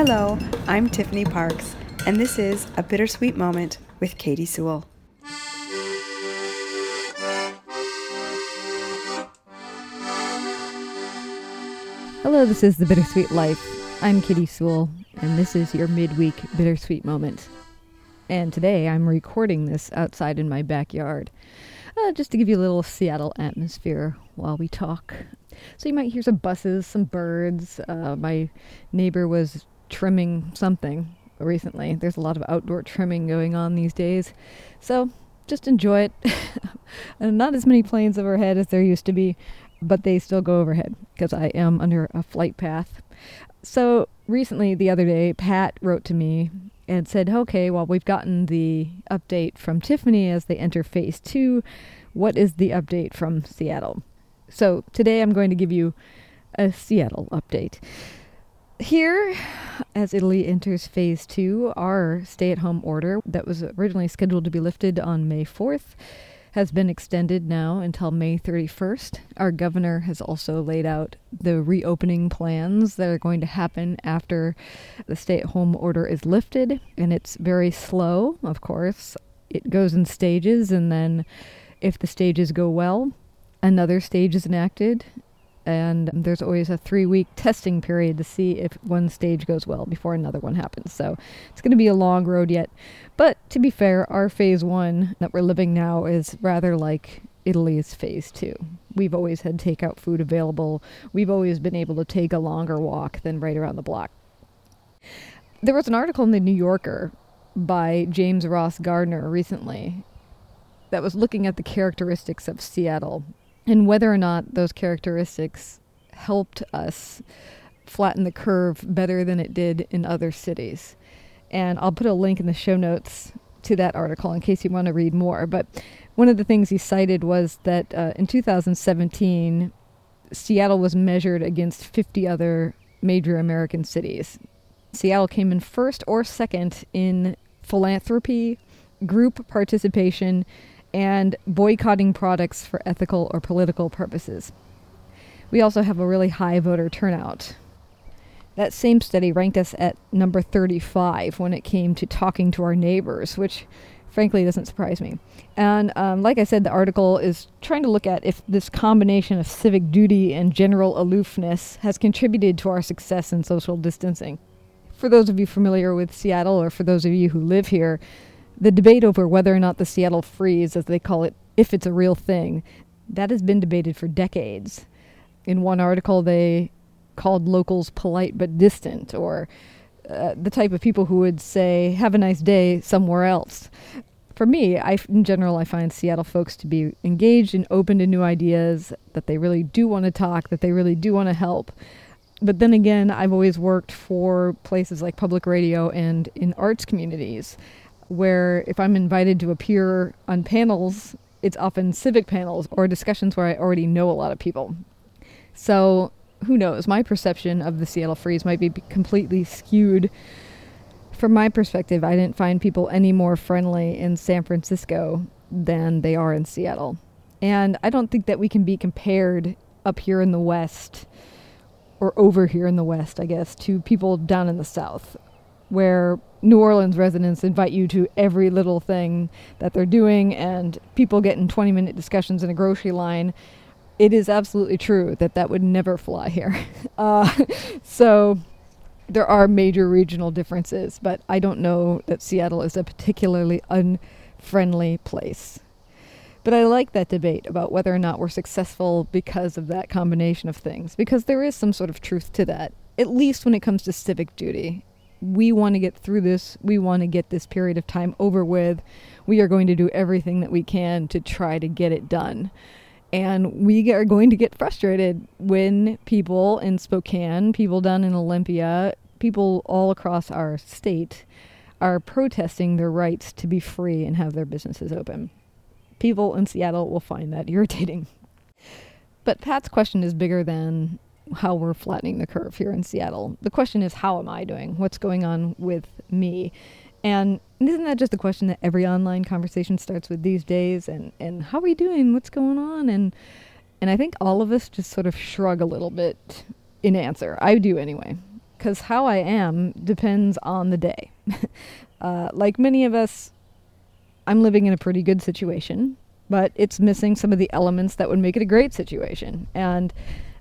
Hello, I'm Tiffany Parks, and this is A Bittersweet Moment with Katy Sewell. Hello, this is The Bittersweet Life. I'm Katy Sewell, and this is your midweek bittersweet moment. And today I'm recording this outside in my backyard, uh, just to give you a little Seattle atmosphere while we talk. So you might hear some buses, some birds. Uh, my neighbor was trimming something recently. There's a lot of outdoor trimming going on these days. So just enjoy it. and not as many planes overhead as there used to be, but they still go overhead because I am under a flight path. So recently, the other day, Pat wrote to me and said, okay, well, we've gotten the update from Tiffany as they enter phase two. What is the update from Seattle? So today I'm going to give you a Seattle update. Here, as Italy enters phase two, our stay at home order that was originally scheduled to be lifted on May 4th has been extended now until May 31st. Our governor has also laid out the reopening plans that are going to happen after the stay at home order is lifted, and it's very slow, of course. It goes in stages, and then if the stages go well, another stage is enacted, and there's always a three week testing period to see if one stage goes well before another one happens. So it's going to be a long road yet. But to be fair, our phase one that we're living now is rather like Italy's phase two. We've always had takeout food available, we've always been able to take a longer walk than right around the block. There was an article in the New Yorker by James Ross Gardner recently that was looking at the characteristics of Seattle and whether or not those characteristics helped us flatten the curve better than it did in other cities. And I'll put a link in the show notes to that article in case you want to read more. But one of the things he cited was that uh, in 2017, Seattle was measured against 50 other major American cities. Seattle came in first or second in philanthropy, group participation, and boycotting products for ethical or political purposes. We also have a really high voter turnout. That same study ranked us at number 35 when it came to talking to our neighbors, which frankly doesn't surprise me. And um, like I said, the article is trying to look at if this combination of civic duty and general aloofness has contributed to our success in social distancing. For those of you familiar with Seattle, or for those of you who live here, the debate over whether or not the Seattle freeze, as they call it, if it's a real thing, that has been debated for decades. In one article, they called locals polite but distant, or uh, the type of people who would say, have a nice day somewhere else. For me, I, in general, I find Seattle folks to be engaged and open to new ideas, that they really do want to talk, that they really do want to help. But then again, I've always worked for places like public radio and in arts communities where if I'm invited to appear on panels, it's often civic panels or discussions where I already know a lot of people. So who knows? My perception of the Seattle Freeze might be completely skewed. From my perspective, I didn't find people any more friendly in San Francisco than they are in Seattle. And I don't think that we can be compared up here in the West or over here in the West, I guess, to people down in the South where New Orleans residents invite you to every little thing that they're doing, and people get in 20 minute discussions in a grocery line. It is absolutely true that that would never fly here. Uh, so there are major regional differences, but I don't know that Seattle is a particularly unfriendly place. But I like that debate about whether or not we're successful because of that combination of things, because there is some sort of truth to that, at least when it comes to civic duty we want to get through this. We want to get this period of time over with. We are going to do everything that we can to try to get it done. And we are going to get frustrated when people in Spokane, people down in Olympia, people all across our state are protesting their rights to be free and have their businesses open. People in Seattle will find that irritating. But Pat's question is bigger than how we're flattening the curve here in Seattle. The question is, how am I doing? What's going on with me? And isn't that just the question that every online conversation starts with these days? And, and how are we doing? What's going on? And and I think all of us just sort of shrug a little bit in answer. I do anyway. because how I am depends on the day. uh, like many of us, I'm living in a pretty good situation, but it's missing some of the elements that would make it a great situation. And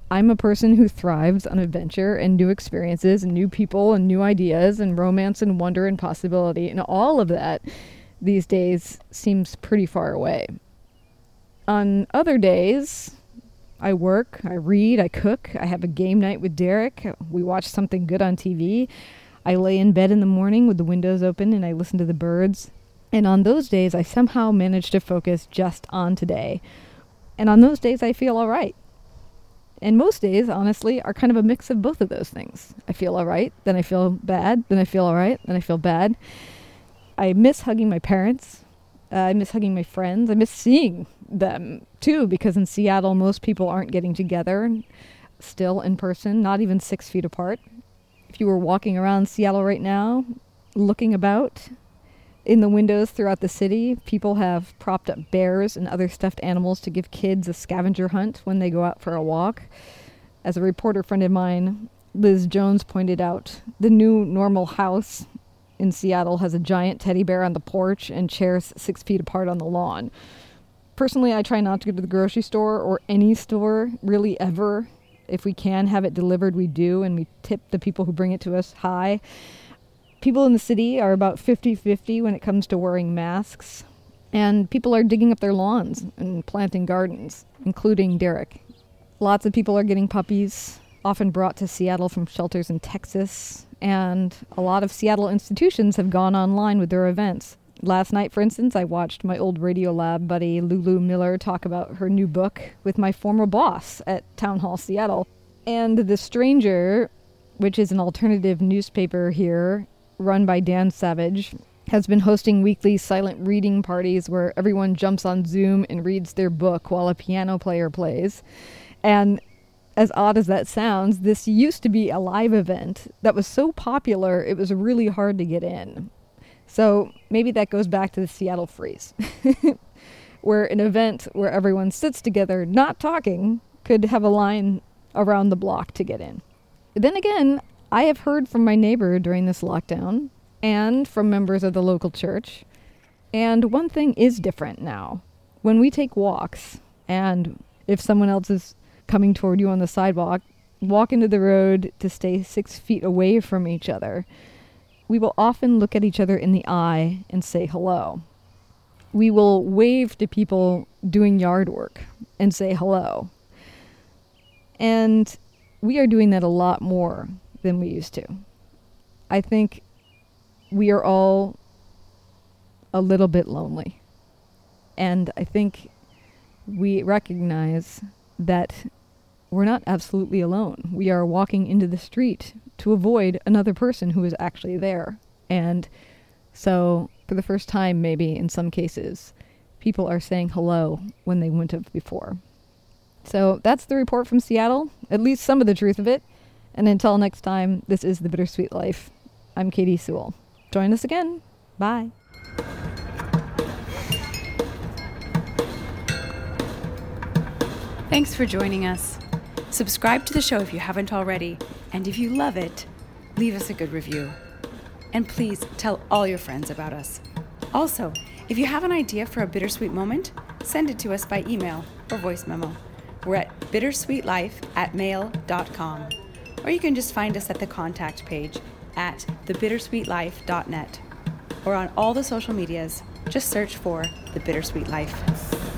I'm a person who thrives on adventure and new experiences and new people and new ideas and romance and wonder and possibility. And all of that these days seems pretty far away. On other days, I work, I read, I cook, I have a game night with Derek, we watch something good on TV. I lay in bed in the morning with the windows open and I listen to the birds. And on those days, I somehow manage to focus just on today. And on those days, I feel all right. And most days, honestly, are kind of a mix of both of those things. I feel all right, then I feel bad, then I feel all right, then I feel bad. I miss hugging my parents. Uh, I miss hugging my friends. I miss seeing them too, because in Seattle, most people aren't getting together still in person, not even six feet apart. If you were walking around Seattle right now, looking about, in the windows throughout the city, people have propped up bears and other stuffed animals to give kids a scavenger hunt when they go out for a walk. As a reporter friend of mine, Liz Jones, pointed out, the new normal house in Seattle has a giant teddy bear on the porch and chairs six feet apart on the lawn. Personally, I try not to go to the grocery store or any store really ever. If we can have it delivered, we do, and we tip the people who bring it to us high. People in the city are about 50 50 when it comes to wearing masks, and people are digging up their lawns and planting gardens, including Derek. Lots of people are getting puppies, often brought to Seattle from shelters in Texas, and a lot of Seattle institutions have gone online with their events. Last night, for instance, I watched my old Radiolab buddy Lulu Miller talk about her new book with my former boss at Town Hall Seattle. And The Stranger, which is an alternative newspaper here, run by Dan Savage, has been hosting weekly silent reading parties where everyone jumps on Zoom and reads their book while a piano player plays. And as odd as that sounds, this used to be a live event that was so popular it was really hard to get in. So maybe that goes back to the Seattle freeze, where an event where everyone sits together not talking could have a line around the block to get in. Then again, I have heard from my neighbor during this lockdown and from members of the local church. And one thing is different now. When we take walks, and if someone else is coming toward you on the sidewalk, walk into the road to stay six feet away from each other, we will often look at each other in the eye and say hello. We will wave to people doing yard work and say hello. And we are doing that a lot more than we used to. I think we are all a little bit lonely. And I think we recognize that we're not absolutely alone. We are walking into the street to avoid another person who is actually there. And so, for the first time, maybe in some cases, people are saying hello when they wouldn't have before. So, that's the report from Seattle, at least some of the truth of it. And until next time, this is The Bittersweet Life. I'm Katy Sewell. Join us again. Bye. Thanks for joining us. Subscribe to the show if you haven't already, and if you love it, leave us a good review. And please tell all your friends about us. Also, if you have an idea for a bittersweet moment, send it to us by email or voice memo. We're at bittersweetlife at mail.com or you can just find us at the contact page at thebittersweetlife.net or on all the social medias. Just search for The Bittersweet Life.